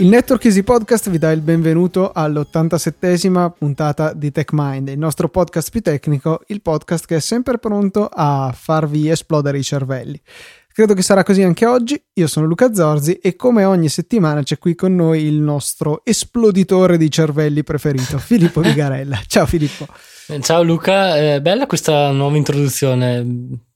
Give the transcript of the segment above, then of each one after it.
Il Network Easy Podcast vi dà il benvenuto all'87esima puntata di TechMind, il nostro podcast più tecnico, il podcast che è sempre pronto a farvi esplodere i cervelli. Credo che sarà così anche oggi. Io sono Luca Zorzi e come ogni settimana c'è qui con noi il nostro esploditore di cervelli preferito, Filippo Vigarella. Ciao Filippo. Ciao Luca, eh, bella questa nuova introduzione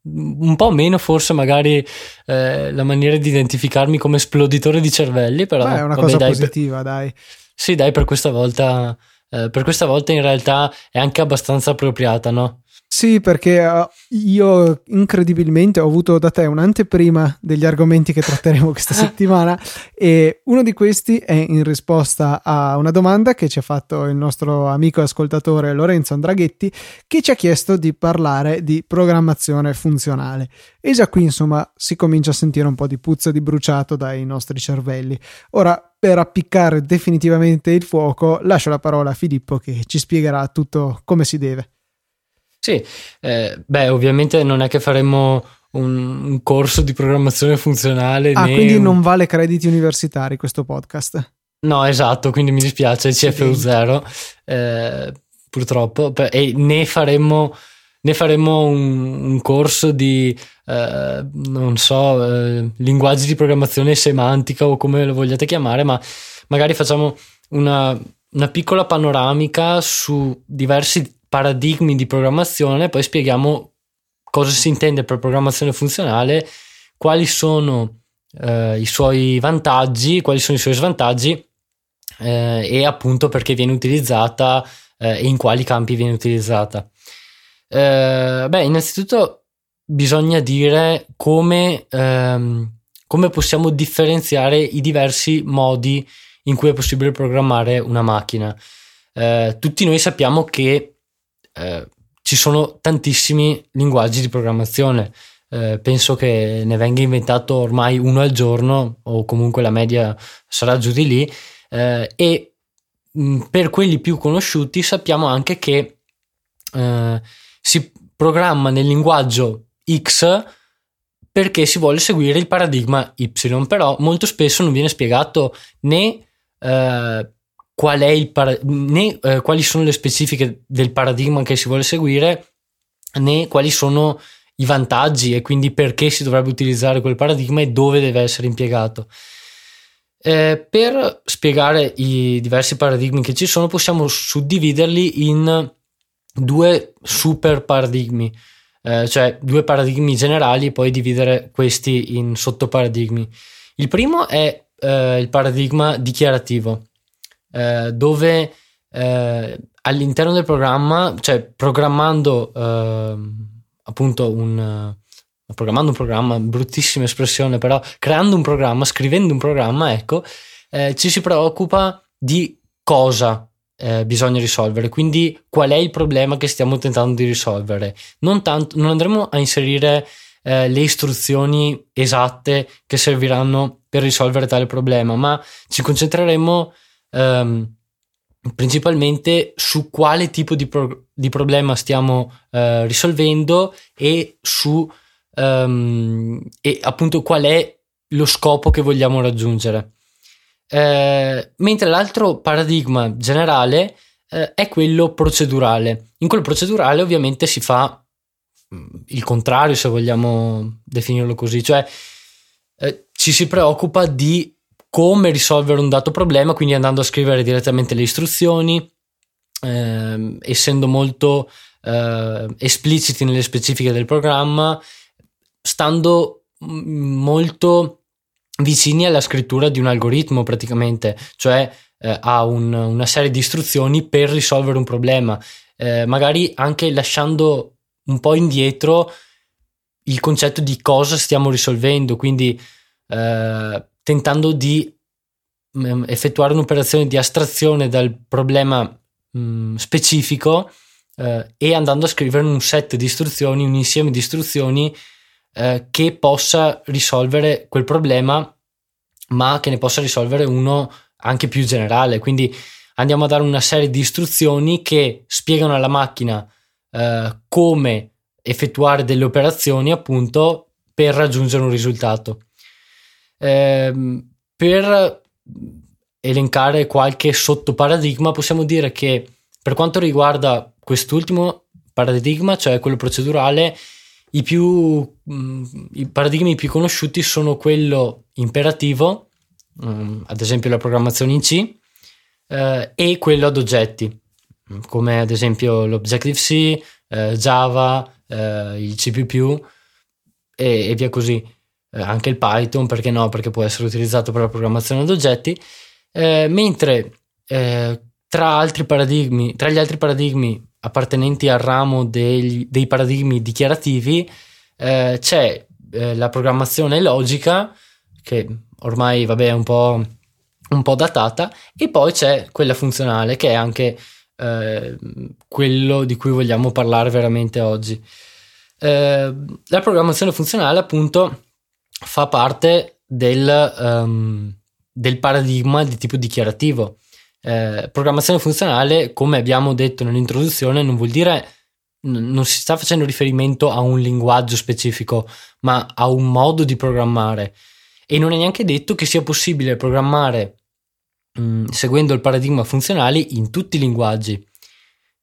un po' meno forse magari eh, la maniera di identificarmi come esploditore di cervelli, però Beh, è una vabbè, cosa dai, positiva, dai. Sì, dai, per questa volta eh, per questa volta in realtà è anche abbastanza appropriata, no? Sì, perché uh, io incredibilmente ho avuto da te un'anteprima degli argomenti che tratteremo questa settimana e uno di questi è in risposta a una domanda che ci ha fatto il nostro amico e ascoltatore Lorenzo Andraghetti che ci ha chiesto di parlare di programmazione funzionale. E già qui insomma si comincia a sentire un po' di puzza di bruciato dai nostri cervelli. Ora, per appiccare definitivamente il fuoco, lascio la parola a Filippo che ci spiegherà tutto come si deve. Sì, eh, beh, ovviamente non è che faremo un, un corso di programmazione funzionale. Ah, quindi un... non vale crediti universitari questo podcast. No, esatto, quindi mi dispiace, CFU 0, eh, purtroppo, e ne faremo, ne faremo un, un corso di, eh, non so, eh, linguaggi di programmazione semantica o come lo vogliate chiamare, ma magari facciamo una, una piccola panoramica su diversi paradigmi di programmazione, poi spieghiamo cosa si intende per programmazione funzionale, quali sono eh, i suoi vantaggi, quali sono i suoi svantaggi eh, e appunto perché viene utilizzata eh, e in quali campi viene utilizzata. Eh, beh, innanzitutto bisogna dire come, ehm, come possiamo differenziare i diversi modi in cui è possibile programmare una macchina. Eh, tutti noi sappiamo che eh, ci sono tantissimi linguaggi di programmazione. Eh, penso che ne venga inventato ormai uno al giorno, o comunque la media sarà giù di lì. Eh, e mh, mm, per quelli più conosciuti sappiamo anche che eh, si programma nel linguaggio X perché si vuole seguire il paradigma Y, però molto spesso non viene spiegato né eh, qual è il para- né eh, quali sono le specifiche del paradigma che si vuole seguire, né quali sono i vantaggi e quindi perché si dovrebbe utilizzare quel paradigma e dove deve essere impiegato. Eh, per spiegare i diversi paradigmi che ci sono, possiamo suddividerli in due super paradigmi, eh, cioè due paradigmi generali, e poi dividere questi in sottoparadigmi. Il primo è eh, il paradigma dichiarativo, eh, dove eh, all'interno del programma, cioè programmando eh, appunto un, programmando un programma, bruttissima espressione, però creando un programma, scrivendo un programma, ecco, eh, ci si preoccupa di cosa eh, bisogna risolvere, quindi qual è il problema che stiamo tentando di risolvere. Non, tanto, non andremo a inserire eh, le istruzioni esatte che serviranno per risolvere tale problema, ma ci concentreremo ehm, principalmente su quale tipo di, pro- di problema stiamo eh, risolvendo e su ehm, e appunto qual è lo scopo che vogliamo raggiungere. Eh, mentre l'altro paradigma generale eh, è quello procedurale. In quello procedurale ovviamente si fa mm, il contrario, se vogliamo definirlo così, cioè eh, ci si preoccupa di come risolvere un dato problema, quindi andando a scrivere direttamente le istruzioni, eh, essendo molto eh, espliciti nelle specifiche del programma, stando molto vicini alla scrittura di un algoritmo praticamente, cioè eh, a un, una serie di istruzioni per risolvere un problema, eh, magari anche lasciando un po' indietro il concetto di cosa stiamo risolvendo, quindi eh, tentando di mm, effettuare un'operazione di astrazione dal problema mm, specifico eh, e andando a scrivere un set di istruzioni, un insieme di istruzioni eh, che possa risolvere quel problema, ma che ne possa risolvere uno anche più generale. Quindi andiamo a dare una serie di istruzioni che spiegano alla macchina eh, come effettuare delle operazioni appunto per raggiungere un risultato. Ehm, per elencare qualche sottoparadigma, possiamo dire che per quanto riguarda quest'ultimo paradigma, cioè quello procedurale, i, più, mh, i paradigmi più conosciuti sono quello imperativo, mh, ad esempio la programmazione in C, eh, e quello ad oggetti, come ad esempio l'Objective-C, eh, Java, eh, il C++ e, e via così. Eh, anche il Python, perché no? Perché può essere utilizzato per la programmazione ad oggetti. Eh, mentre eh, tra, tra gli altri paradigmi appartenenti al ramo degli, dei paradigmi dichiarativi eh, c'è eh, la programmazione logica, che ormai vabbè, è un po', un po' datata, e poi c'è quella funzionale, che è anche eh, quello di cui vogliamo parlare veramente oggi. Eh, la programmazione funzionale, appunto, fa parte del, um, del paradigma di tipo dichiarativo. Eh, programmazione funzionale, come abbiamo detto nell'introduzione, non vuol dire non si sta facendo riferimento a un linguaggio specifico, ma a un modo di programmare. E non è neanche detto che sia possibile programmare mh, mm, seguendo il paradigma funzionale in tutti i linguaggi.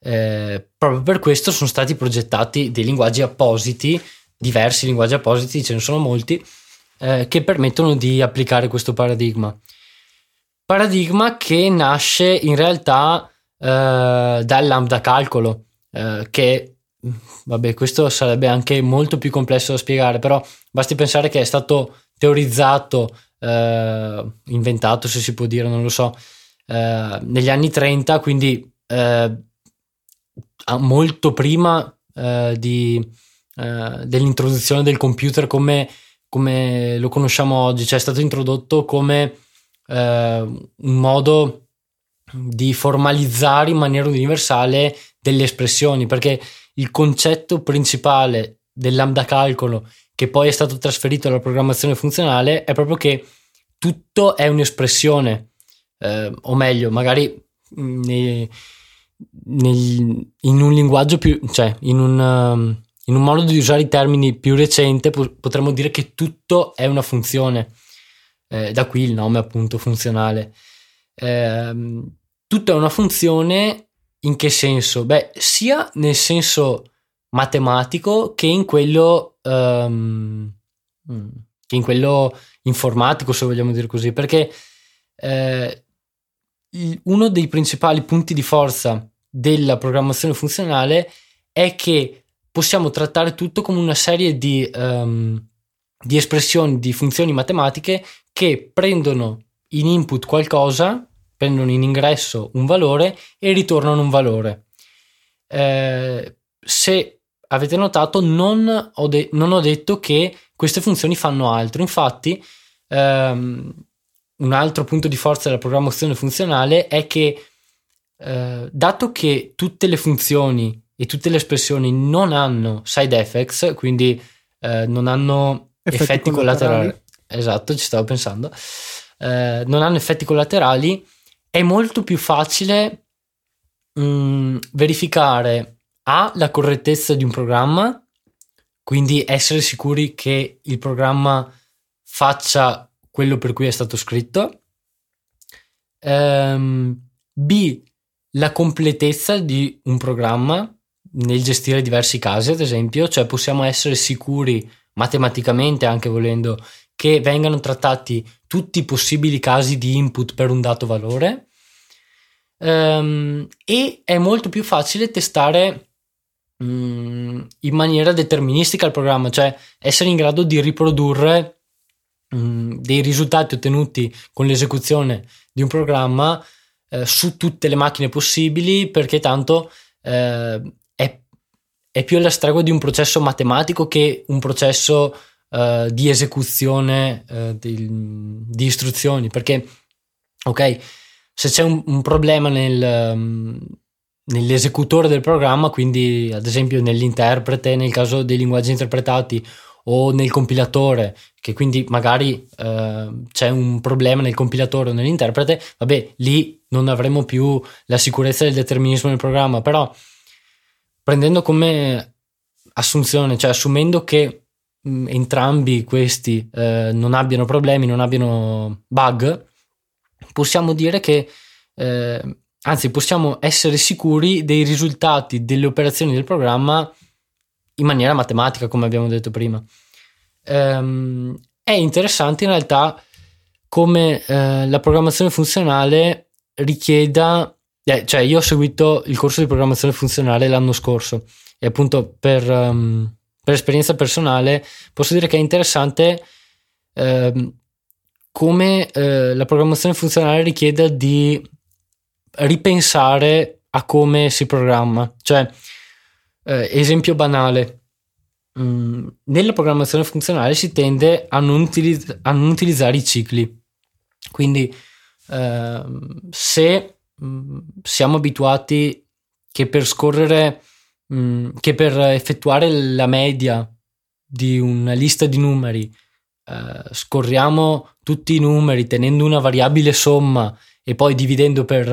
Eh, proprio per questo sono stati progettati dei linguaggi appositi, diversi linguaggi appositi, ce ne sono molti, eh, che permettono di applicare questo paradigma. Paradigma che nasce in realtà eh, dal lambda calcolo, eh, che vabbè, questo sarebbe anche molto più complesso da spiegare, però basti pensare che è stato teorizzato, eh, inventato se si può dire, non lo so, eh, negli anni 30, quindi molto prima di, dell'introduzione del computer come come lo conosciamo oggi, cioè è stato introdotto come eh, un modo di formalizzare in maniera universale delle espressioni, perché il concetto principale del lambda calcolo che poi è stato trasferito alla programmazione funzionale è proprio che tutto è un'espressione, eh, o meglio, magari mm, nei, nel, in un linguaggio più, cioè in un, um, in un modo di usare i termini più recente potremmo dire che tutto è una funzione, eh, da qui il nome appunto funzionale. Eh, tutto è una funzione in che senso? Beh, sia nel senso matematico che in quello, um, che in quello informatico, se vogliamo dire così, perché eh, uno dei principali punti di forza della programmazione funzionale è che possiamo trattare tutto come una serie di, um, di espressioni, di funzioni matematiche che prendono in input qualcosa, prendono in ingresso un valore e ritornano un valore. Eh, se avete notato, non ho, de- non ho, detto che queste funzioni fanno altro. Infatti, ehm, un altro punto di forza della programmazione funzionale è che, eh, dato che tutte le funzioni e tutte le espressioni non hanno side effects, quindi eh, non hanno effetti, effetti collaterali. collaterali. Esatto, ci stavo pensando. Eh, non hanno effetti collaterali, è molto più facile mh, mm, verificare A la correttezza di un programma, quindi essere sicuri che il programma faccia quello per cui è stato scritto. Um, B la completezza di un programma, nel gestire diversi casi, ad esempio, cioè possiamo essere sicuri matematicamente, anche volendo, che vengano trattati tutti i possibili casi di input per un dato valore. Um, e è molto più facile testare um, in maniera deterministica il programma, cioè essere in grado di riprodurre um, dei risultati ottenuti con l'esecuzione di un programma uh, su tutte le macchine possibili, perché tanto uh, è più alla stregua di un processo matematico che un processo uh, di esecuzione uh, di, di, istruzioni. Perché, ok, se c'è un, un problema nel, um, nell'esecutore del programma, quindi ad esempio nell'interprete, nel caso dei linguaggi interpretati, o nel compilatore, che quindi magari uh, c'è un problema nel compilatore o nell'interprete, vabbè, lì non avremo più la sicurezza del determinismo del programma, però prendendo come assunzione, cioè assumendo che mh, mm, entrambi questi eh, non abbiano problemi, non abbiano bug, possiamo dire che, eh, anzi, possiamo essere sicuri dei risultati delle operazioni del programma in maniera matematica, come abbiamo detto prima. Um, è interessante in realtà come eh, la programmazione funzionale richieda, eh, cioè io ho seguito il corso di programmazione funzionale l'anno scorso e appunto per, um, per esperienza personale posso dire che è interessante eh, come eh, la programmazione funzionale richieda di ripensare a come si programma. Cioè, eh, esempio banale, mm, nella programmazione funzionale si tende a non, utilizz- a non utilizzare i cicli. Quindi, ehm, se mm, siamo abituati che per scorrere, mm, che per effettuare la media di una lista di numeri eh, scorriamo tutti i numeri tenendo una variabile somma e poi dividendo per,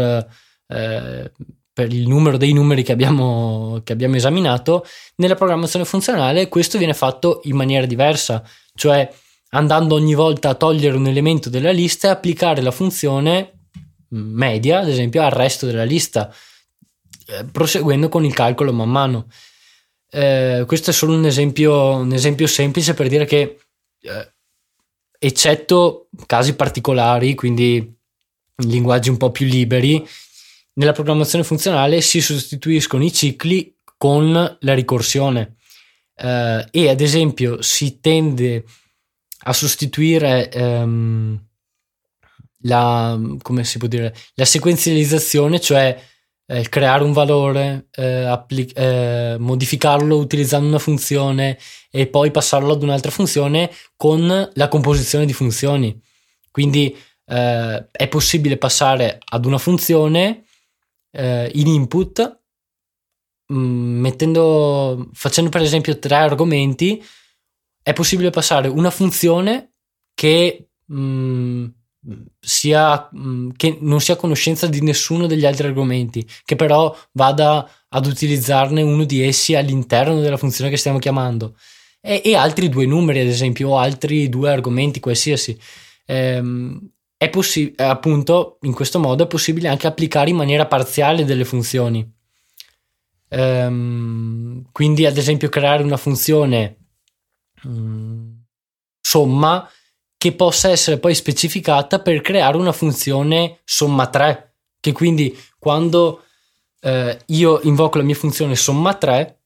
eh, per il numero dei numeri che abbiamo, che abbiamo esaminato, nella programmazione funzionale questo viene fatto in maniera diversa, cioè andando ogni volta a togliere un elemento della lista e applicare la funzione media, ad esempio, al resto della lista, eh, proseguendo con il calcolo man mano. Eh, questo è solo un esempio, un esempio semplice per dire che eh, eccetto casi particolari, quindi linguaggi un po' più liberi, nella programmazione funzionale si sostituiscono i cicli con la ricorsione eh, e ad esempio si tende a sostituire ehm, la, come si può dire, la sequenzializzazione, cioè eh, creare un valore, eh, applic- eh, modificarlo utilizzando una funzione e poi passarlo ad un'altra funzione con la composizione di funzioni. Quindi eh, è possibile passare ad una funzione eh, in input mm, mettendo, facendo per esempio tre argomenti, è possibile passare una funzione che mh, mm, sia, che non sia a conoscenza di nessuno degli altri argomenti, che però vada ad utilizzarne uno di essi all'interno della funzione che stiamo chiamando. E, e altri due numeri, ad esempio, o altri due argomenti qualsiasi. Ehm, è possibile, appunto, in questo modo è possibile anche applicare in maniera parziale delle funzioni. Ehm, quindi, ad esempio, creare una funzione mh, mm, somma che possa essere poi specificata per creare una funzione somma 3, che quindi quando eh, io invoco la mia funzione somma 3,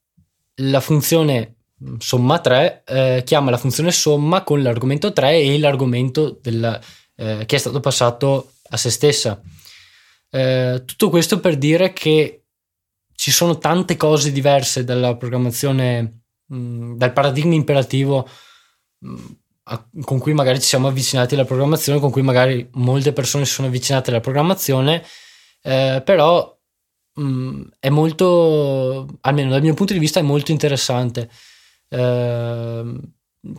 la funzione mm, somma 3 eh, chiama la funzione somma con l'argomento 3 e l'argomento del, eh, che è stato passato a se stessa. Eh, tutto questo per dire che ci sono tante cose diverse dalla programmazione, mh, mm, dal paradigma imperativo mh, mm, con cui magari ci siamo avvicinati alla programmazione, con cui magari molte persone si sono avvicinate alla programmazione, eh, però mh, mm, è molto, almeno dal mio punto di vista, è molto interessante. Eh,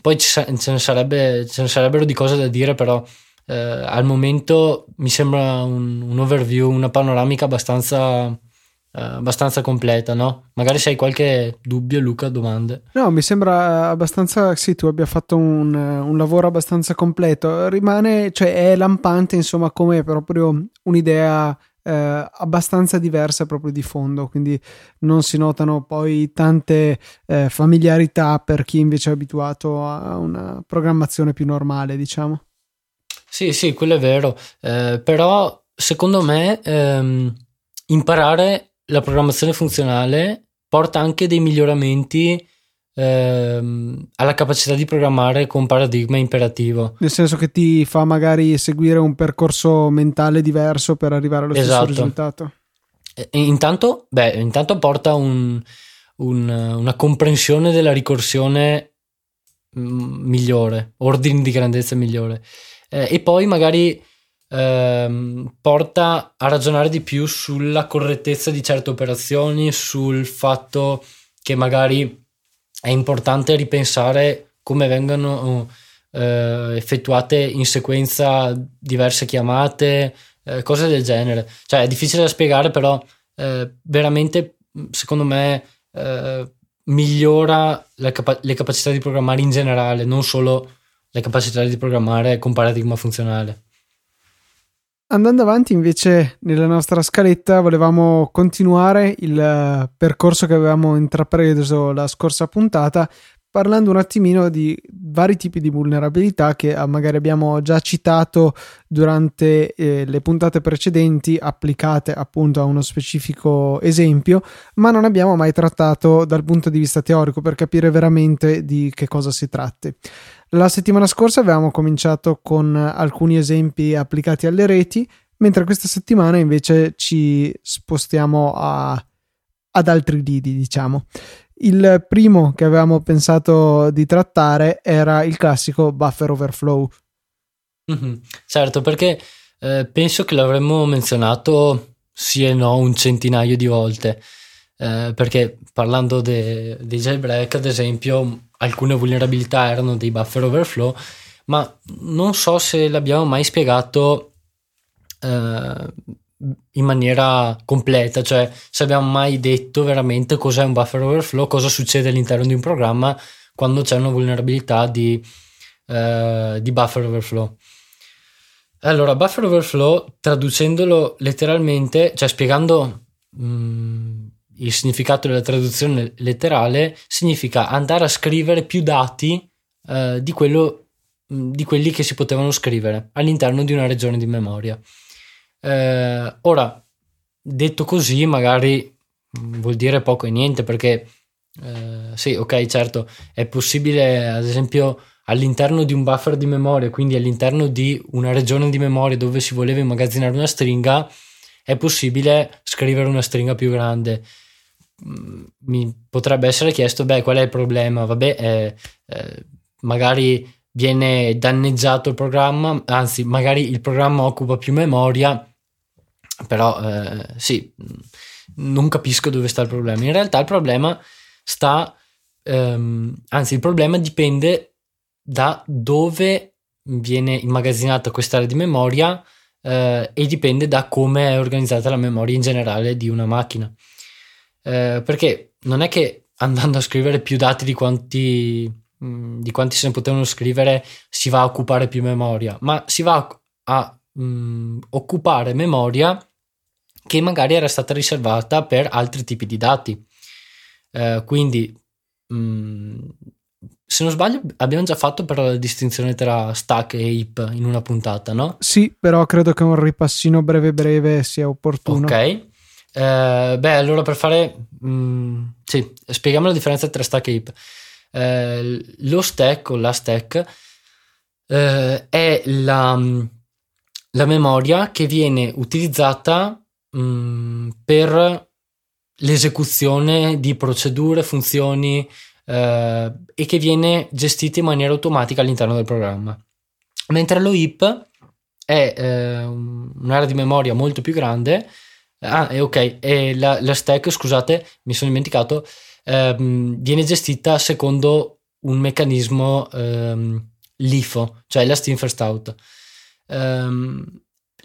poi ce ne, sarebbe, ce ne sarebbero di cose da dire, però eh, al momento mi sembra un, un overview, una panoramica abbastanza abbastanza completa, no? Magari se hai qualche dubbio, Luca, domande. No, mi sembra abbastanza, sì, tu abbia fatto un, un lavoro abbastanza completo. Rimane, cioè è lampante, insomma, come proprio un'idea eh, abbastanza diversa proprio di fondo, quindi non si notano poi tante eh, familiarità per chi invece è abituato a una programmazione più normale, diciamo. Sì, sì, quello è vero, eh, però secondo me ehm, imparare la programmazione funzionale porta anche dei miglioramenti ehm, alla capacità di programmare con paradigma imperativo. Nel senso che ti fa magari seguire un percorso mentale diverso per arrivare allo esatto. stesso risultato. E, intanto, beh, intanto porta un, un, una comprensione della ricorsione mm, migliore, ordini di grandezza migliore. Eh, e poi magari ehm, porta a ragionare di più sulla correttezza di certe operazioni, sul fatto che magari è importante ripensare come vengono eh, effettuate in sequenza diverse chiamate, eh, cose del genere. Cioè è difficile da spiegare, però eh, veramente secondo me eh, migliora capa- le capacità di programmare in generale, non solo le capacità di programmare con paradigma funzionale. Andando avanti invece nella nostra scaletta volevamo continuare il eh, percorso che avevamo intrapreso la scorsa puntata parlando un attimino di vari tipi di vulnerabilità che ah, magari abbiamo già citato durante eh, le puntate precedenti applicate appunto a uno specifico esempio ma non abbiamo mai trattato dal punto di vista teorico per capire veramente di che cosa si tratti. La settimana scorsa avevamo cominciato con alcuni esempi applicati alle reti, mentre questa settimana invece ci spostiamo a, ad altri lidi, diciamo. Il primo che avevamo pensato di trattare era il classico buffer overflow. Mm-hmm. Certo, perché eh, penso che l'avremmo menzionato sì e no un centinaio di volte. Eh, perché parlando de jailbreak, ad esempio, alcune vulnerabilità erano dei buffer overflow, ma non so se l'abbiamo mai spiegato eh, in maniera completa, cioè se abbiamo mai detto veramente cos'è un buffer overflow, cosa succede all'interno di un programma quando c'è una vulnerabilità di, eh, di buffer overflow. Allora, buffer overflow, traducendolo letteralmente, cioè spiegando mh, mm, il significato della traduzione letterale significa andare a scrivere più dati eh, di, quello, mm, di quelli che si potevano scrivere all'interno di una regione di memoria. Eh, ora, detto così, magari mm, vuol dire poco e niente perché eh, sì, ok, certo, è possibile ad esempio all'interno di un buffer di memoria, quindi all'interno di una regione di memoria dove si voleva immagazzinare una stringa, è possibile scrivere una stringa più grande. Mm, mi potrebbe essere chiesto, beh, qual è il problema? Vabbè, eh, eh, magari viene danneggiato il programma, anzi, magari il programma occupa più memoria, però eh, sì, non capisco dove sta il problema. In realtà il problema sta, ehm, anzi, il problema dipende da dove viene immagazzinata quest'area di memoria eh, e dipende da come è organizzata la memoria in generale di una macchina. Eh, perché non è che andando a scrivere più dati di quanti, mh, mm, di quanti se ne potevano scrivere si va a occupare più memoria, ma si va a mh, mm, occupare memoria che magari era stata riservata per altri tipi di dati. Eh, quindi, mh, mm, se non sbaglio, abbiamo già fatto però la distinzione tra stack e heap in una puntata, no? Sì, però credo che un ripassino breve breve sia opportuno. Ok. Eh, beh, allora per fare... Mm, sì, spieghiamo la differenza tra stack e heap. Eh, lo stack o la stack eh, è la, la, memoria che viene utilizzata mm, per l'esecuzione di procedure, funzioni eh, e che viene gestita in maniera automatica all'interno del programma. Mentre lo heap è eh, un'area di memoria molto più grande Ah, è ok. E la, la, stack, scusate, mi sono dimenticato, ehm, viene gestita secondo un meccanismo ehm, LIFO, cioè last in first out. Um,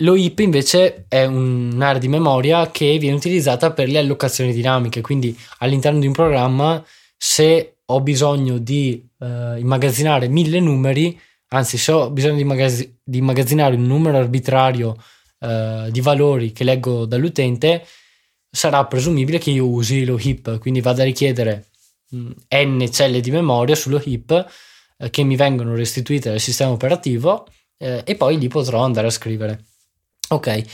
lo heap invece è un'area di memoria che viene utilizzata per le allocazioni dinamiche, quindi all'interno di un programma se ho bisogno di uh, immagazzinare mille numeri, anzi se ho bisogno di, immagazz- di immagazzinare un numero arbitrario uh, di valori che leggo dall'utente, sarà presumibile che io usi lo heap, quindi vado a richiedere mm, n celle di memoria sullo heap uh, che mi vengono restituite dal sistema operativo uh, e poi lì potrò andare a scrivere. Ok,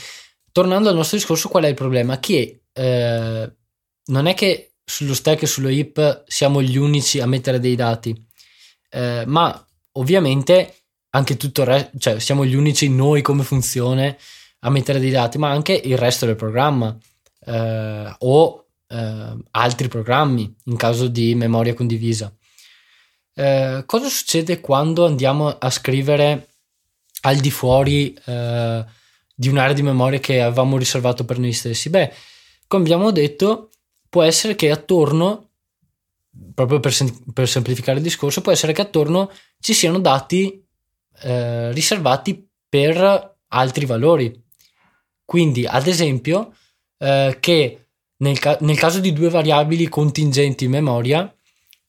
tornando al nostro discorso, qual è il problema? Che non è che sullo stack e sullo heap siamo gli unici a mettere dei dati, ma ovviamente anche tutto il resto, cioè siamo gli unici noi come funzione a mettere dei dati, ma anche il resto del programma eh, o eh, altri programmi in caso di memoria condivisa. Eh, cosa succede quando andiamo a scrivere al di fuori eh, di un'area di memoria che avevamo riservato per noi stessi? Beh, come abbiamo detto, può essere che attorno, proprio per, sem- per semplificare il discorso, può essere che attorno ci siano dati eh, riservati per altri valori quindi, ad esempio, eh, che nel, ca- nel, caso di due variabili contingenti in memoria,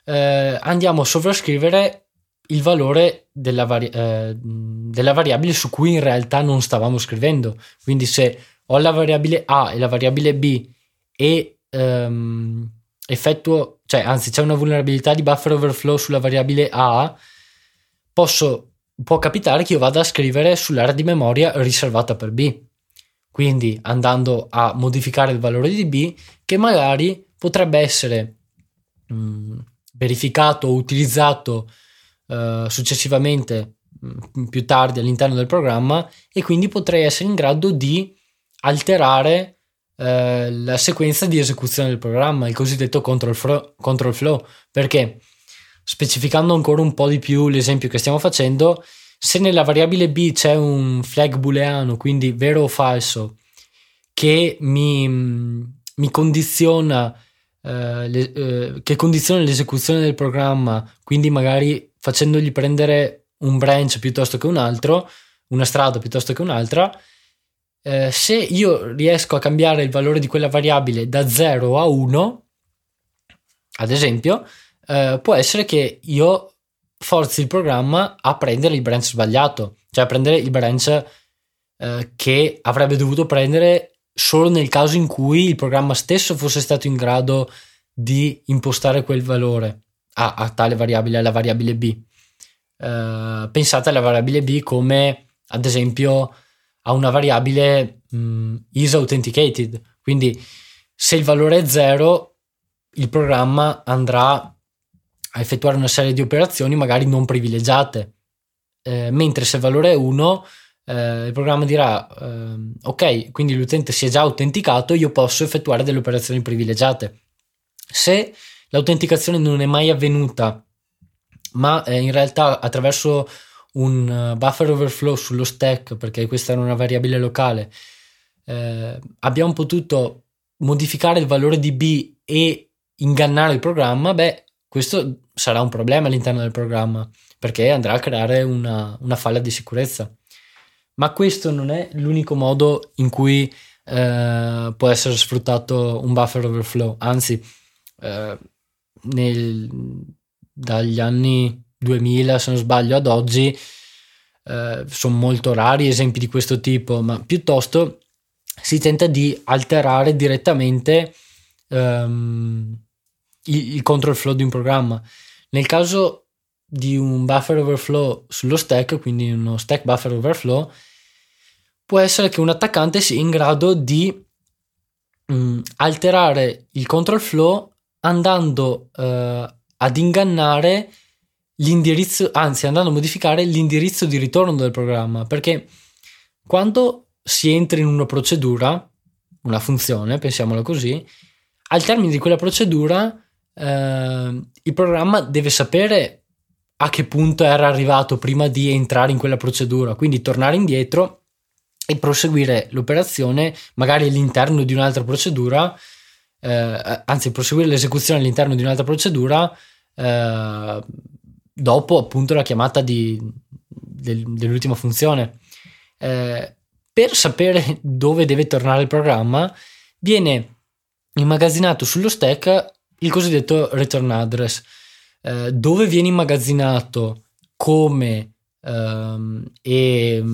eh, andiamo a sovrascrivere il valore della, vari- eh, della, variabile su cui in realtà non stavamo scrivendo. Quindi se ho la variabile A e la variabile B e ehm, effettuo, cioè anzi c'è una vulnerabilità di buffer overflow sulla variabile A, posso, può capitare che io vada a scrivere sull'area di memoria riservata per B. Quindi andando a modificare il valore di B che magari potrebbe essere mh, mm, verificato o utilizzato uh, successivamente mh, mm, più tardi all'interno del programma e quindi potrei essere in grado di alterare uh, la sequenza di esecuzione del programma, il cosiddetto control, fro- control flow, perché specificando ancora un po' di più l'esempio che stiamo facendo, se nella variabile b c'è un flag booleano, quindi vero o falso, che mi, mm, mi condiziona eh, le, eh, che condiziona l'esecuzione del programma, quindi magari facendogli prendere un branch piuttosto che un altro, una strada piuttosto che un'altra, eh, se io riesco a cambiare il valore di quella variabile da 0 a 1, ad esempio, eh, può essere che io forzi il programma a prendere il branch sbagliato, cioè a prendere il branch eh, che avrebbe dovuto prendere solo nel caso in cui il programma stesso fosse stato in grado di impostare quel valore a, a tale variabile, alla variabile b. Uh, pensate alla variabile b come ad esempio a una variabile mh, is authenticated, quindi se il valore è 0 il programma andrà a effettuare una serie di operazioni magari non privilegiate, eh, mentre se il valore è 1 eh, il programma dirà eh, ok, quindi l'utente si è già autenticato, io posso effettuare delle operazioni privilegiate. Se l'autenticazione non è mai avvenuta, ma eh, in realtà attraverso un uh, buffer overflow sullo stack, perché questa era una variabile locale, eh, abbiamo potuto modificare il valore di b e ingannare il programma, beh, questo sarà un problema all'interno del programma perché andrà a creare una, una falla di sicurezza. Ma questo non è l'unico modo in cui eh, può essere sfruttato un buffer overflow, anzi, eh, nel, dagli anni 2000, se non sbaglio, ad oggi eh, sono molto rari esempi di questo tipo, ma piuttosto si tenta di alterare direttamente um, il, il control flow di un programma. Nel caso di un buffer overflow sullo stack, quindi uno stack buffer overflow, può essere che un attaccante sia in grado di mh, mm, alterare il control flow andando uh, ad ingannare l'indirizzo, anzi andando a modificare l'indirizzo di ritorno del programma, perché quando si entra in una procedura, una funzione, pensiamola così, al termine di quella procedura uh, il programma deve sapere a che punto era arrivato prima di entrare in quella procedura, quindi tornare indietro e proseguire l'operazione magari all'interno di un'altra procedura, eh, anzi proseguire l'esecuzione all'interno di un'altra procedura eh, dopo appunto la chiamata di, del, dell'ultima funzione. Eh, per sapere dove deve tornare il programma viene immagazzinato sullo stack il cosiddetto return address eh, dove viene immagazzinato, come ehm, e,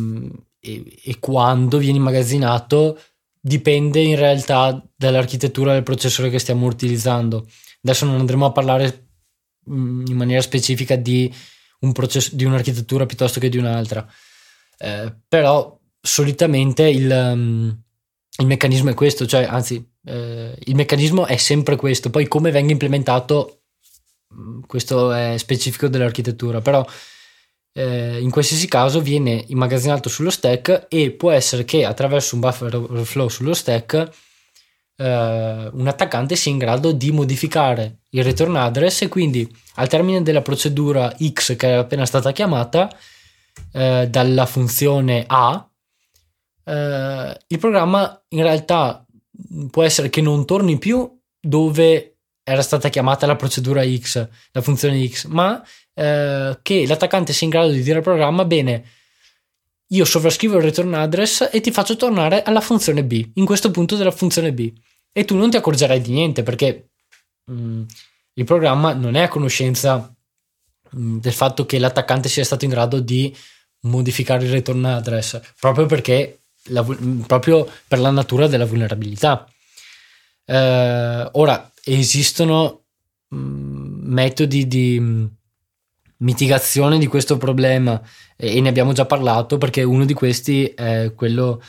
e, e quando viene immagazzinato dipende in realtà dall'architettura del processore che stiamo utilizzando. Adesso non andremo a parlare mm, in maniera specifica di, un processo, di un'architettura piuttosto che di un'altra, eh, però solitamente il, um, il, meccanismo è questo, cioè anzi eh, il meccanismo è sempre questo, poi come venga implementato questo è specifico dell'architettura, però eh, in qualsiasi caso viene immagazzinato sullo stack e può essere che attraverso un buffer overflow sullo stack eh, un attaccante sia in grado di modificare il return address e quindi al termine della procedura X che è appena stata chiamata eh, dalla funzione A eh, il programma in realtà può essere che non torni più dove era stata chiamata la procedura X, la funzione X, ma eh, che l'attaccante sia in grado di dire al programma, bene, io sovrascrivo il return address e ti faccio tornare alla funzione B, in questo punto della funzione B. E tu non ti accorgerai di niente perché mh, mm, il programma non è a conoscenza del fatto che l'attaccante sia stato in grado di modificare il return address proprio perché la, proprio per la natura della vulnerabilità. Eh, ora esistono mh, metodi di mh, mitigazione di questo problema e, ne abbiamo già parlato perché uno di questi è quello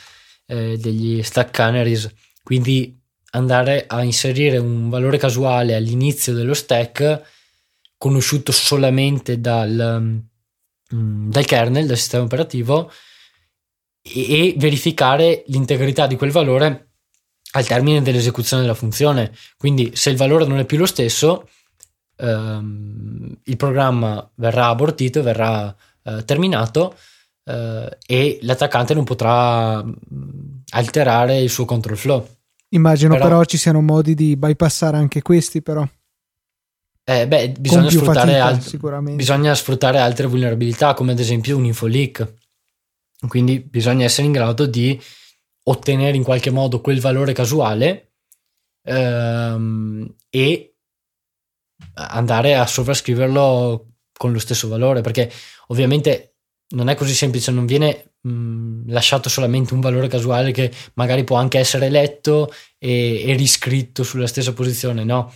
eh, degli stack canaries, quindi andare a inserire un valore casuale all'inizio dello stack conosciuto solamente dal, mm, dal kernel, dal sistema operativo e, verificare l'integrità di quel valore al termine dell'esecuzione della funzione. Quindi se il valore non è più lo stesso, ehm, il programma verrà abortito, verrà eh, terminato eh, e l'attaccante non potrà mm, alterare il suo control flow. Immagino però, però ci siano modi di bypassare anche questi, però. Eh, beh, bisogna sfruttare, fatica, alt- bisogna sfruttare altre vulnerabilità, come ad esempio un info leak. Quindi bisogna essere in grado di ottenere in qualche modo quel valore casuale ehm, e andare a sovrascriverlo con lo stesso valore, perché ovviamente non è così semplice, non viene lasciato solamente un valore casuale che magari può anche essere letto e, e riscritto sulla stessa posizione, no.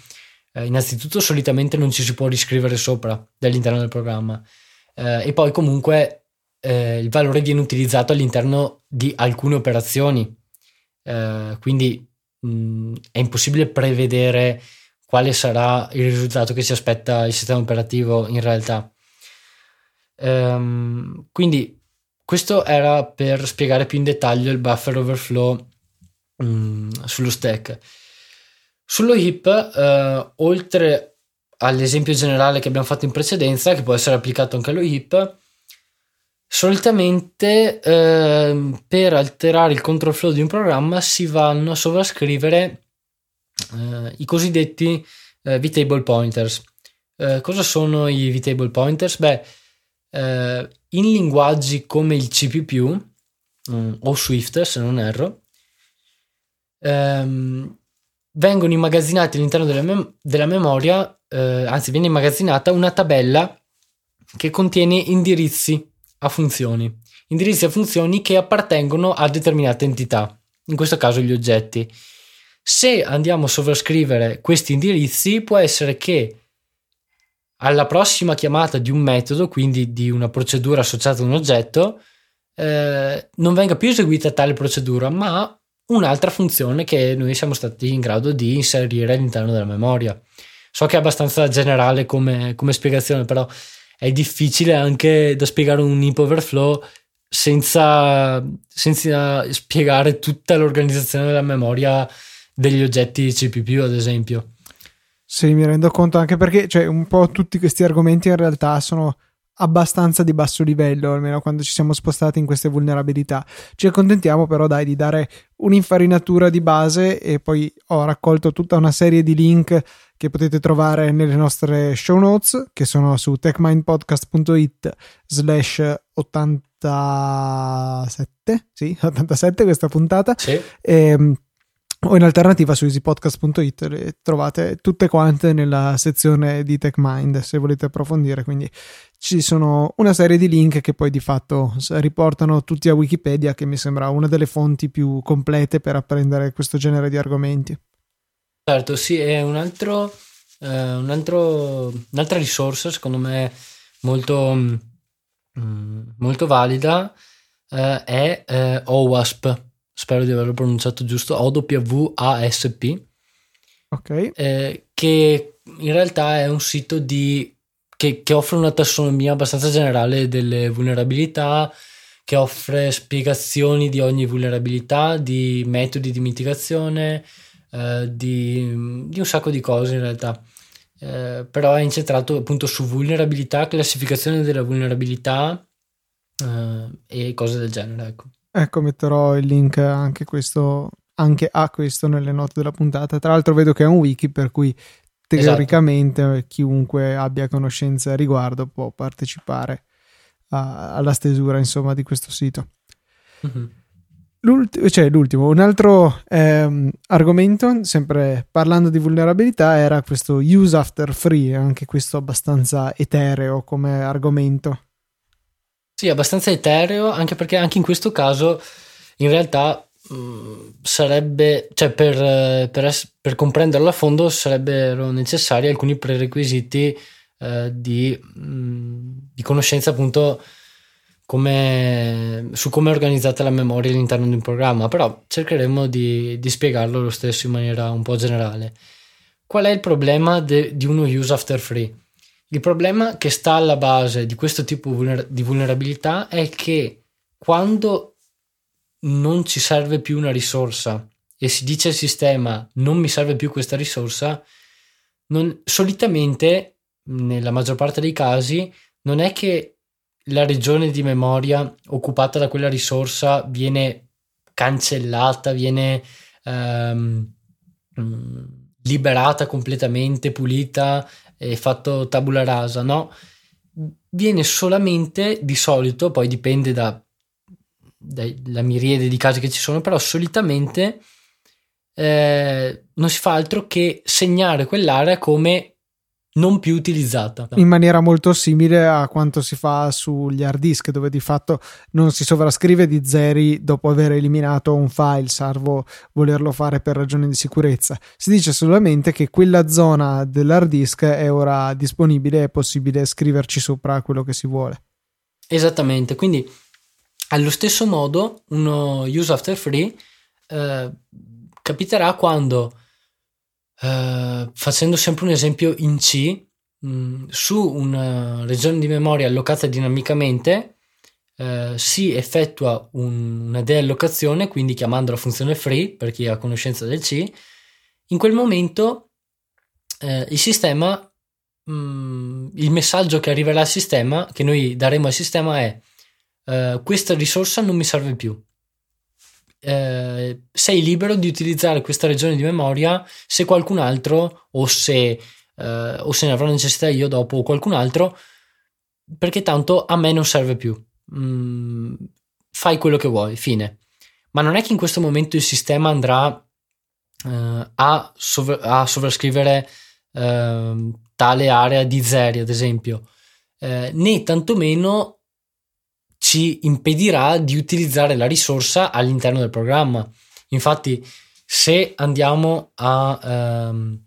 Eh, innanzitutto solitamente non ci si può riscrivere sopra dall'interno del programma eh, e poi comunque eh, il valore viene utilizzato all'interno di alcune operazioni, eh, quindi mh, è impossibile prevedere quale sarà il risultato che si aspetta il sistema operativo in realtà. Um, quindi questo era per spiegare più in dettaglio il buffer overflow um, sullo stack. Sullo heap, uh, oltre all'esempio generale che abbiamo fatto in precedenza, che può essere applicato anche allo heap, solitamente uh, per alterare il control flow di un programma si vanno a sovrascrivere uh, i cosiddetti vtable pointers. cosa sono i vtable pointers? Beh, eh, in linguaggi come il C++ um, o Swift, se non erro, ehm, vengono immagazzinati all'interno della, mem- della memoria, eh, anzi viene immagazzinata una tabella che contiene indirizzi a funzioni, indirizzi a funzioni che appartengono a determinate entità, in questo caso gli oggetti. Se andiamo a sovrascrivere questi indirizzi, può essere che alla prossima chiamata di un metodo, quindi di una procedura associata a un oggetto, eh, non venga più eseguita tale procedura, ma un'altra funzione che noi siamo stati in grado di inserire all'interno della memoria. So che è abbastanza generale come, come spiegazione, però è difficile anche da spiegare un heap overflow senza, senza spiegare tutta l'organizzazione della memoria degli oggetti CPU, ad esempio. Sì, mi rendo conto anche perché cioè, un po' tutti questi argomenti in realtà sono abbastanza di basso livello, almeno quando ci siamo spostati in queste vulnerabilità. Ci accontentiamo però dai di dare un'infarinatura di base e poi ho raccolto tutta una serie di link che potete trovare nelle nostre show notes che sono su techmindpodcast.it slash 87 sì 87 questa puntata sì. e, ehm, o in alternativa su easypodcast.it le trovate tutte quante nella sezione di TechMind se volete approfondire. Quindi ci sono una serie di link che poi di fatto riportano tutti a Wikipedia che mi sembra una delle fonti più complete per apprendere questo genere di argomenti. Certo sì è un altro, eh, un altro un'altra risorsa secondo me molto mm, molto valida eh, è eh, OWASP spero di averlo pronunciato giusto, OWASP, ok eh, che in realtà è un sito di, che, che, offre una tassonomia abbastanza generale delle vulnerabilità, che offre spiegazioni di ogni vulnerabilità, di metodi di mitigazione, eh, di, di, un sacco di cose in realtà. Eh, però è incentrato appunto su vulnerabilità, classificazione della vulnerabilità eh, e cose del genere. Ecco. Ecco, metterò il link anche, questo, anche a questo nelle note della puntata. Tra l'altro vedo che è un wiki per cui teoricamente esatto. chiunque abbia conoscenze a riguardo può partecipare a, alla stesura insomma di questo sito. Mm-hmm. L'ultimo, cioè l'ultimo, un altro ehm, argomento, sempre parlando di vulnerabilità, era questo use after free, anche questo abbastanza etereo come argomento. Sì, abbastanza etereo, anche perché anche in questo caso in realtà mh, mm, sarebbe, cioè per, per, per, comprenderlo a fondo sarebbero necessari alcuni prerequisiti eh, di, mh, mm, di conoscenza appunto come, su come è organizzata la memoria all'interno di un programma, però cercheremo di, di spiegarlo lo stesso in maniera un po' generale. Qual è il problema de, di uno use after free? Il problema che sta alla base di questo tipo di vulnerabilità è che quando non ci serve più una risorsa e si dice al sistema non mi serve più questa risorsa, non, solitamente, nella maggior parte dei casi, non è che la regione di memoria occupata da quella risorsa viene cancellata, viene um, liberata completamente, pulita e fatto tabula rasa, no? Viene solamente di solito, poi dipende da, dalla miriade di casi che ci sono, però solitamente eh, non si fa altro che segnare quell'area come non più utilizzata. In maniera molto simile a quanto si fa sugli hard disk, dove di fatto non si sovrascrive di zeri dopo aver eliminato un file, salvo volerlo fare per ragioni di sicurezza. Si dice solamente che quella zona dell'hard disk è ora disponibile è possibile scriverci sopra quello che si vuole. Esattamente, quindi allo stesso modo uno use after free eh, capiterà quando Uh, facendo sempre un esempio in C, mh, mm, su una regione di memoria allocata dinamicamente uh, si effettua un, una deallocazione, quindi chiamando la funzione free per chi ha conoscenza del C. In quel momento uh, il sistema, mh, mm, il messaggio che arriverà al sistema, che noi daremo al sistema è questa risorsa non mi serve più eh, sei libero di utilizzare questa regione di memoria se qualcun altro o se, eh, o se ne avrò necessità io dopo o qualcun altro perché tanto a me non serve più. Mm, fai quello che vuoi fine. Ma non è che in questo momento il sistema andrà eh, a, sovra- a, sovrascrivere ehm, tale area di zeri ad esempio. Eh, né tantomeno ci impedirà di utilizzare la risorsa all'interno del programma. Infatti, se andiamo a ehm,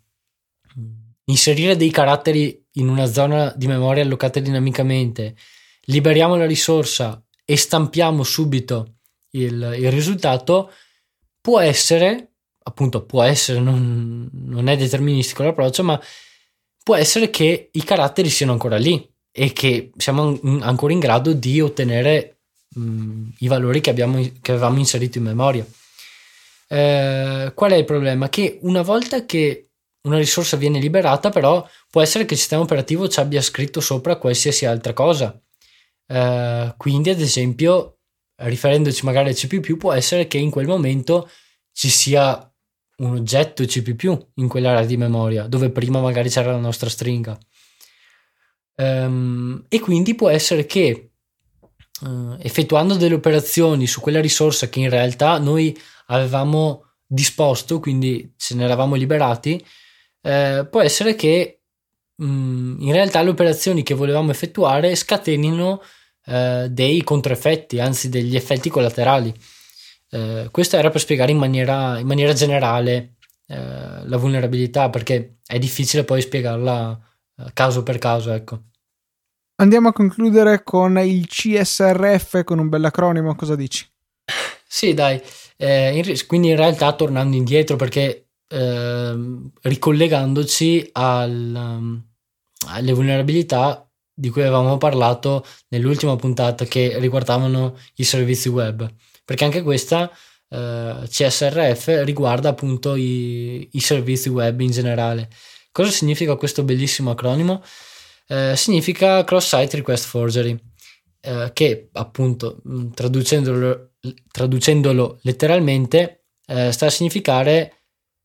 inserire dei caratteri in una zona di memoria allocata dinamicamente, liberiamo la risorsa e stampiamo subito il, il risultato, può essere, appunto, può essere, non, non è deterministico l'approccio, ma può essere che i caratteri siano ancora lì e che siamo ancora in grado di ottenere mh, i valori che, abbiamo, che avevamo inserito in memoria. Eh, qual è il problema? Che una volta che una risorsa viene liberata, però può essere che il sistema operativo ci abbia scritto sopra qualsiasi altra cosa. Eh, quindi, ad esempio, riferendoci magari al C, può essere che in quel momento ci sia un oggetto C in quell'area di memoria, dove prima magari c'era la nostra stringa. Um, e quindi può essere che uh, effettuando delle operazioni su quella risorsa che in realtà noi avevamo disposto, quindi ce ne eravamo liberati, uh, può essere che um, in realtà le operazioni che volevamo effettuare scatenino uh, dei controeffetti, anzi degli effetti collaterali. questo era per spiegare in maniera, in maniera generale la vulnerabilità, perché è difficile poi spiegarla caso per caso, ecco. Andiamo a concludere con il CSRF con un bell'acronimo, cosa dici? Sì, dai, eh, in, quindi in realtà tornando indietro perché eh, ricollegandoci al, um, alle vulnerabilità di cui avevamo parlato nell'ultima puntata che riguardavano i servizi web, perché anche questa eh, CSRF riguarda appunto i, i servizi web in generale. Cosa significa questo bellissimo acronimo? Eh, significa cross-site request forgery, eh, che appunto mm, traducendolo, traducendolo letteralmente eh, sta a significare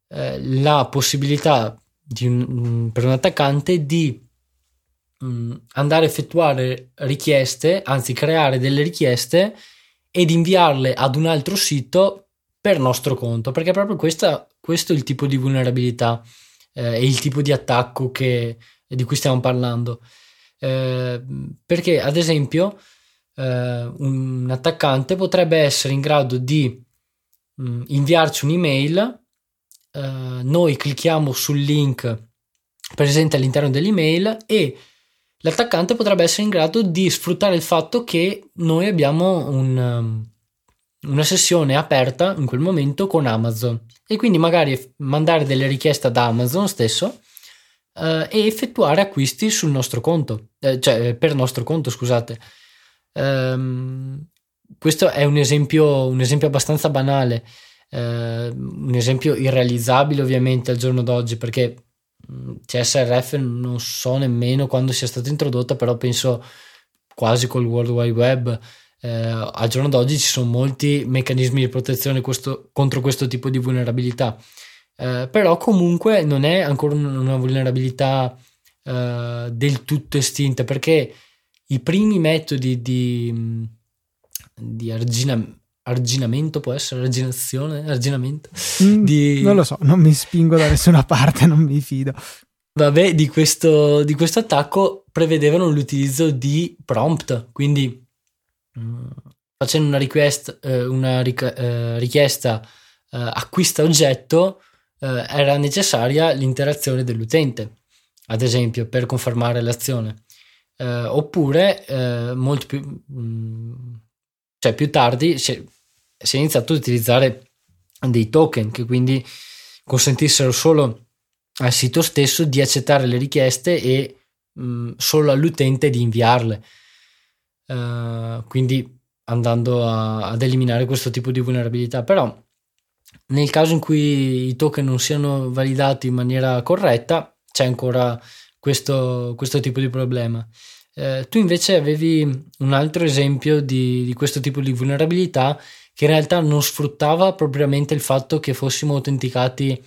eh, la possibilità un, mm, per un attaccante di mh, mm, andare a effettuare richieste, anzi creare delle richieste ed inviarle ad un altro sito per nostro conto, perché proprio questa, questo è il tipo di vulnerabilità eh, e il tipo di attacco che, di cui stiamo parlando. Eh, perché, ad esempio, eh, un attaccante potrebbe essere in grado di mh, mm, inviarci un'email, eh, noi clicchiamo sul link presente all'interno dell'email e l'attaccante potrebbe essere in grado di sfruttare il fatto che noi abbiamo un, um, una sessione aperta in quel momento con Amazon e quindi magari mandare delle richieste ad Amazon stesso eh, e effettuare acquisti sul nostro conto, eh, cioè per nostro conto, scusate. Um, questo è un esempio, un esempio abbastanza banale, eh, un esempio irrealizzabile ovviamente al giorno d'oggi perché CSRF non so nemmeno quando sia stata introdotta, però penso quasi col World Wide Web. Eh, al giorno d'oggi ci sono molti meccanismi di protezione questo, contro questo tipo di vulnerabilità, eh, però comunque non è ancora una vulnerabilità eh, del tutto estinta perché i primi metodi di, di arginamento arginamento può essere? Arginazione, arginamento? Mm, di... non lo so, non mi spingo da nessuna parte, non mi fido. Vabbè, di questo, di questo attacco prevedevano l'utilizzo di prompt, quindi facendo una, request, eh, una ric- eh, richiesta eh, acquista oggetto era necessaria l'interazione dell'utente, ad esempio per confermare l'azione. Oppure molto più mh, mm, cioè più tardi si è iniziato ad utilizzare dei token che quindi consentissero solo al sito stesso di accettare le richieste e mh, solo all'utente di inviarle. Uh, quindi andando a, ad eliminare questo tipo di vulnerabilità. Però nel caso in cui i token non siano validati in maniera corretta, c'è ancora questo, questo tipo di problema. Eh, tu invece avevi un altro esempio di, di questo tipo di vulnerabilità che in realtà non sfruttava propriamente il fatto che fossimo autenticati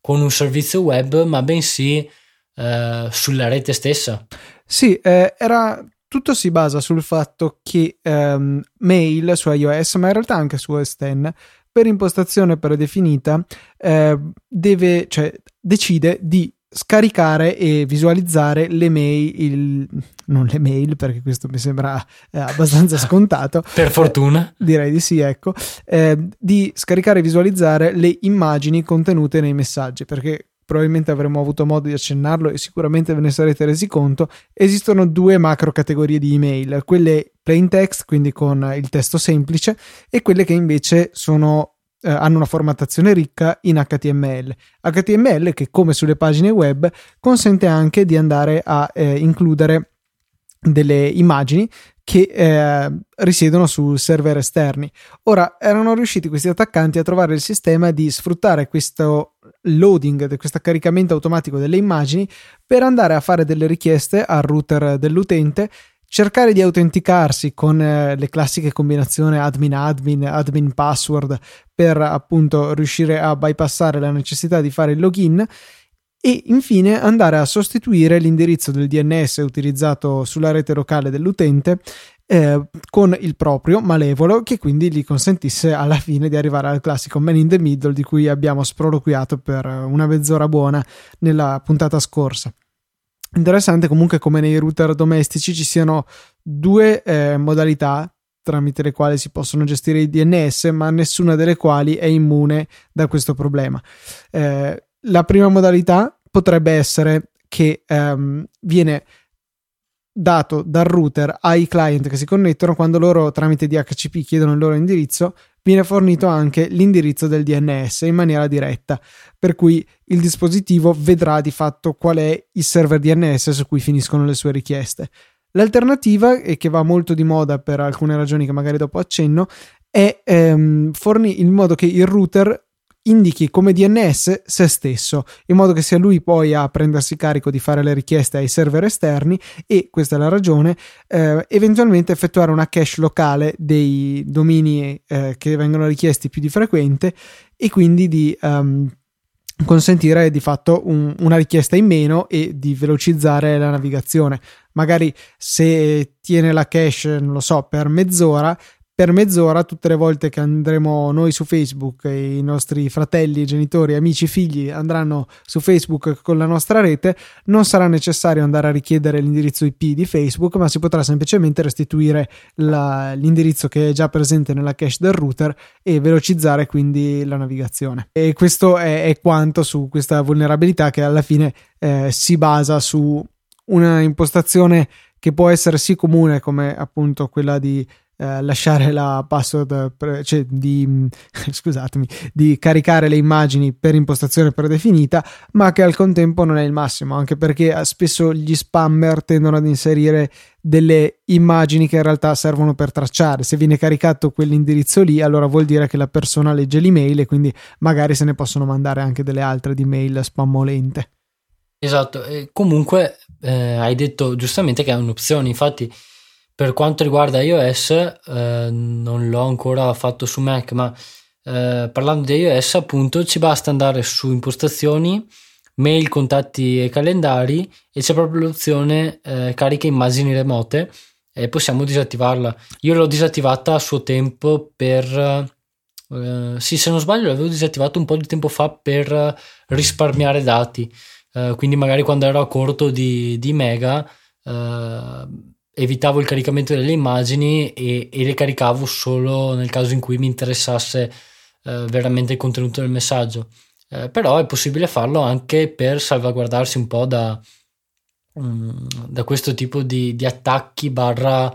con un servizio web, ma bensì eh, sulla rete stessa. Sì, eh, era, tutto si basa sul fatto che ehm, Mail su iOS, ma in realtà anche su OS X, per impostazione predefinita, eh, deve, cioè, decide di scaricare e visualizzare le mail, il, non le mail perché questo mi sembra eh, abbastanza scontato. per fortuna. Eh, direi di sì, ecco, eh, di scaricare e visualizzare le immagini contenute nei messaggi perché probabilmente avremmo avuto modo di accennarlo e sicuramente ve ne sarete resi conto, esistono due macro categorie di email, quelle plain text, quindi con il testo semplice, e quelle che invece sono eh, hanno una formattazione ricca in HTML. HTML che come sulle pagine web consente anche di andare a eh, includere delle immagini che eh, risiedono su server esterni. Ora erano riusciti questi attaccanti a trovare il sistema di sfruttare questo loading, questo caricamento automatico delle immagini per andare a fare delle richieste al router dell'utente cercare di autenticarsi con eh, le classiche combinazioni admin admin, admin password per appunto riuscire a bypassare la necessità di fare il login e infine andare a sostituire l'indirizzo del DNS utilizzato sulla rete locale dell'utente eh, con il proprio malevolo che quindi gli consentisse alla fine di arrivare al classico man in the middle di cui abbiamo sproloquiato per una mezz'ora buona nella puntata scorsa. Interessante comunque come nei router domestici ci siano due eh, modalità tramite le quali si possono gestire i DNS, ma nessuna delle quali è immune da questo problema. Eh, la prima modalità potrebbe essere che ehm, viene dato dal router ai client che si connettono quando loro tramite DHCP chiedono il loro indirizzo viene fornito anche l'indirizzo del DNS in maniera diretta, per cui il dispositivo vedrà di fatto qual è il server DNS su cui finiscono le sue richieste. L'alternativa, e che va molto di moda per alcune ragioni che magari dopo accenno, è ehm, forni il modo che il router indichi come DNS se stesso, in modo che sia lui poi a prendersi carico di fare le richieste ai server esterni e, questa è la ragione, eh, eventualmente effettuare una cache locale dei domini eh, che vengono richiesti più di frequente e quindi di um, consentire di fatto un, una richiesta in meno e di velocizzare la navigazione. Magari se tiene la cache, non lo so, per mezz'ora, per mezz'ora tutte le volte che andremo noi su Facebook e i nostri fratelli, genitori, amici, figli andranno su Facebook con la nostra rete, non sarà necessario andare a richiedere l'indirizzo IP di Facebook, ma si potrà semplicemente restituire la, l'indirizzo che è già presente nella cache del router e velocizzare quindi la navigazione. E questo è, è quanto su questa vulnerabilità che alla fine eh, si basa su una impostazione che può essere sì comune come appunto quella di eh, lasciare la password, pre- cioè di, scusatemi, di caricare le immagini per impostazione predefinita, ma che al contempo non è il massimo, anche perché eh, spesso gli spammer tendono ad inserire delle immagini che in realtà servono per tracciare. Se viene caricato quell'indirizzo lì, allora vuol dire che la persona legge l'email e quindi magari se ne possono mandare anche delle altre di mail spammolente. Esatto, e comunque eh, hai detto giustamente che è un'opzione, infatti per quanto riguarda iOS eh, non l'ho ancora fatto su Mac, ma eh, parlando di iOS appunto ci basta andare su impostazioni, mail, contatti e calendari e c'è proprio l'opzione eh, carica immagini remote e possiamo disattivarla. Io l'ho disattivata a suo tempo per... Uh, sì, se non sbaglio l'avevo disattivato un po' di tempo fa per risparmiare dati. Uh, quindi magari quando ero a corto di, di mega uh, evitavo il caricamento delle immagini e, e, le caricavo solo nel caso in cui mi interessasse uh, veramente il contenuto del messaggio. però è possibile farlo anche per salvaguardarsi un po' da, um, da questo tipo di, di attacchi barra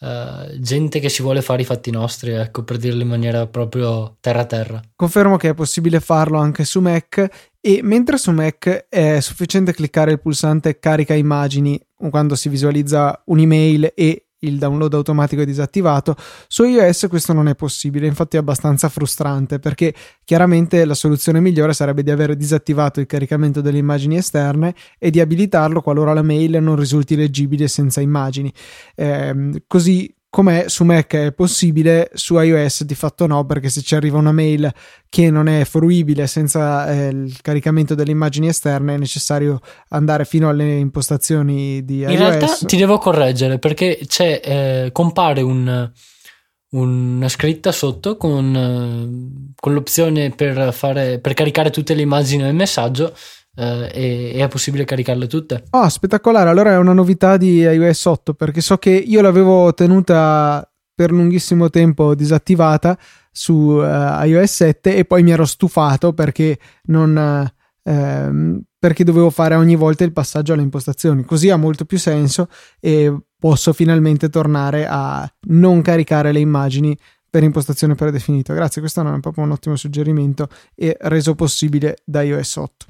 Uh, gente che si vuole fare i fatti nostri, ecco, per dirlo in maniera proprio terra terra. Confermo che è possibile farlo anche su Mac e mentre su Mac è sufficiente cliccare il pulsante carica immagini quando si visualizza un'email e il download automatico è disattivato. Su iOS questo non è possibile, infatti è abbastanza frustrante perché chiaramente la soluzione migliore sarebbe di avere disattivato il caricamento delle immagini esterne e di abilitarlo qualora la mail non risulti leggibile senza immagini. Eh, così come su Mac è possibile, su iOS di fatto no, perché se ci arriva una mail che non è fruibile senza eh, il caricamento delle immagini esterne è necessario andare fino alle impostazioni di iOS. In realtà ti devo correggere perché c'è, eh, compare un, una scritta sotto con, eh, con l'opzione per, fare, per caricare tutte le immagini del messaggio Uh, e, è possibile caricarle tutte. Oh, spettacolare! Allora è una novità di iOS 8 perché so che io l'avevo tenuta per lunghissimo tempo disattivata su uh, iOS 7 e poi mi ero stufato perché non. Uh, perché dovevo fare ogni volta il passaggio alle impostazioni. Così ha molto più senso e posso finalmente tornare a non caricare le immagini per impostazione predefinita. Grazie, questo è proprio un ottimo suggerimento e reso possibile da iOS 8.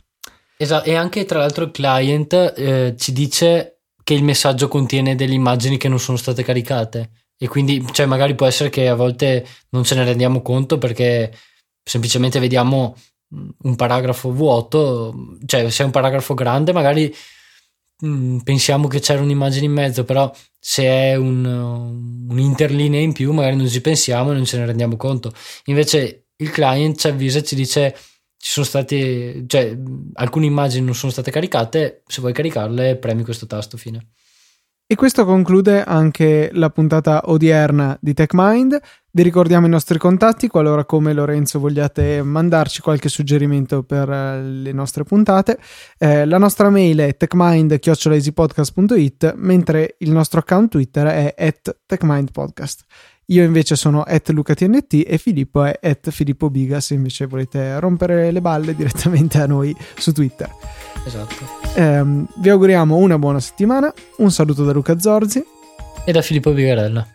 Esatto, e anche tra l'altro il client eh, ci dice che il messaggio contiene delle immagini che non sono state caricate e quindi cioè magari può essere che a volte non ce ne rendiamo conto perché semplicemente vediamo mm, un paragrafo vuoto, cioè se è un paragrafo grande magari mm, pensiamo che c'era un'immagine in mezzo, però se è un, un'interlinea in più magari non ci pensiamo e non ce ne rendiamo conto. Invece il client ci avvisa e ci dice ci sono state, cioè alcune immagini non sono state caricate, se vuoi caricarle premi questo tasto fine. E questo conclude anche la puntata odierna di TechMind. Vi ricordiamo i nostri contatti qualora come Lorenzo vogliate mandarci qualche suggerimento per eh, le nostre puntate. Eh, la nostra mail è techmind.easypodcast.it mentre il nostro account Twitter è at techmindpodcast. Io invece sono at LucaTNT e Filippo è at Filippo Biga se invece volete rompere le balle direttamente a noi su Twitter. Esatto. Eh, vi auguriamo una buona settimana, un saluto da Luca Zorzi e da Filippo Bigarella.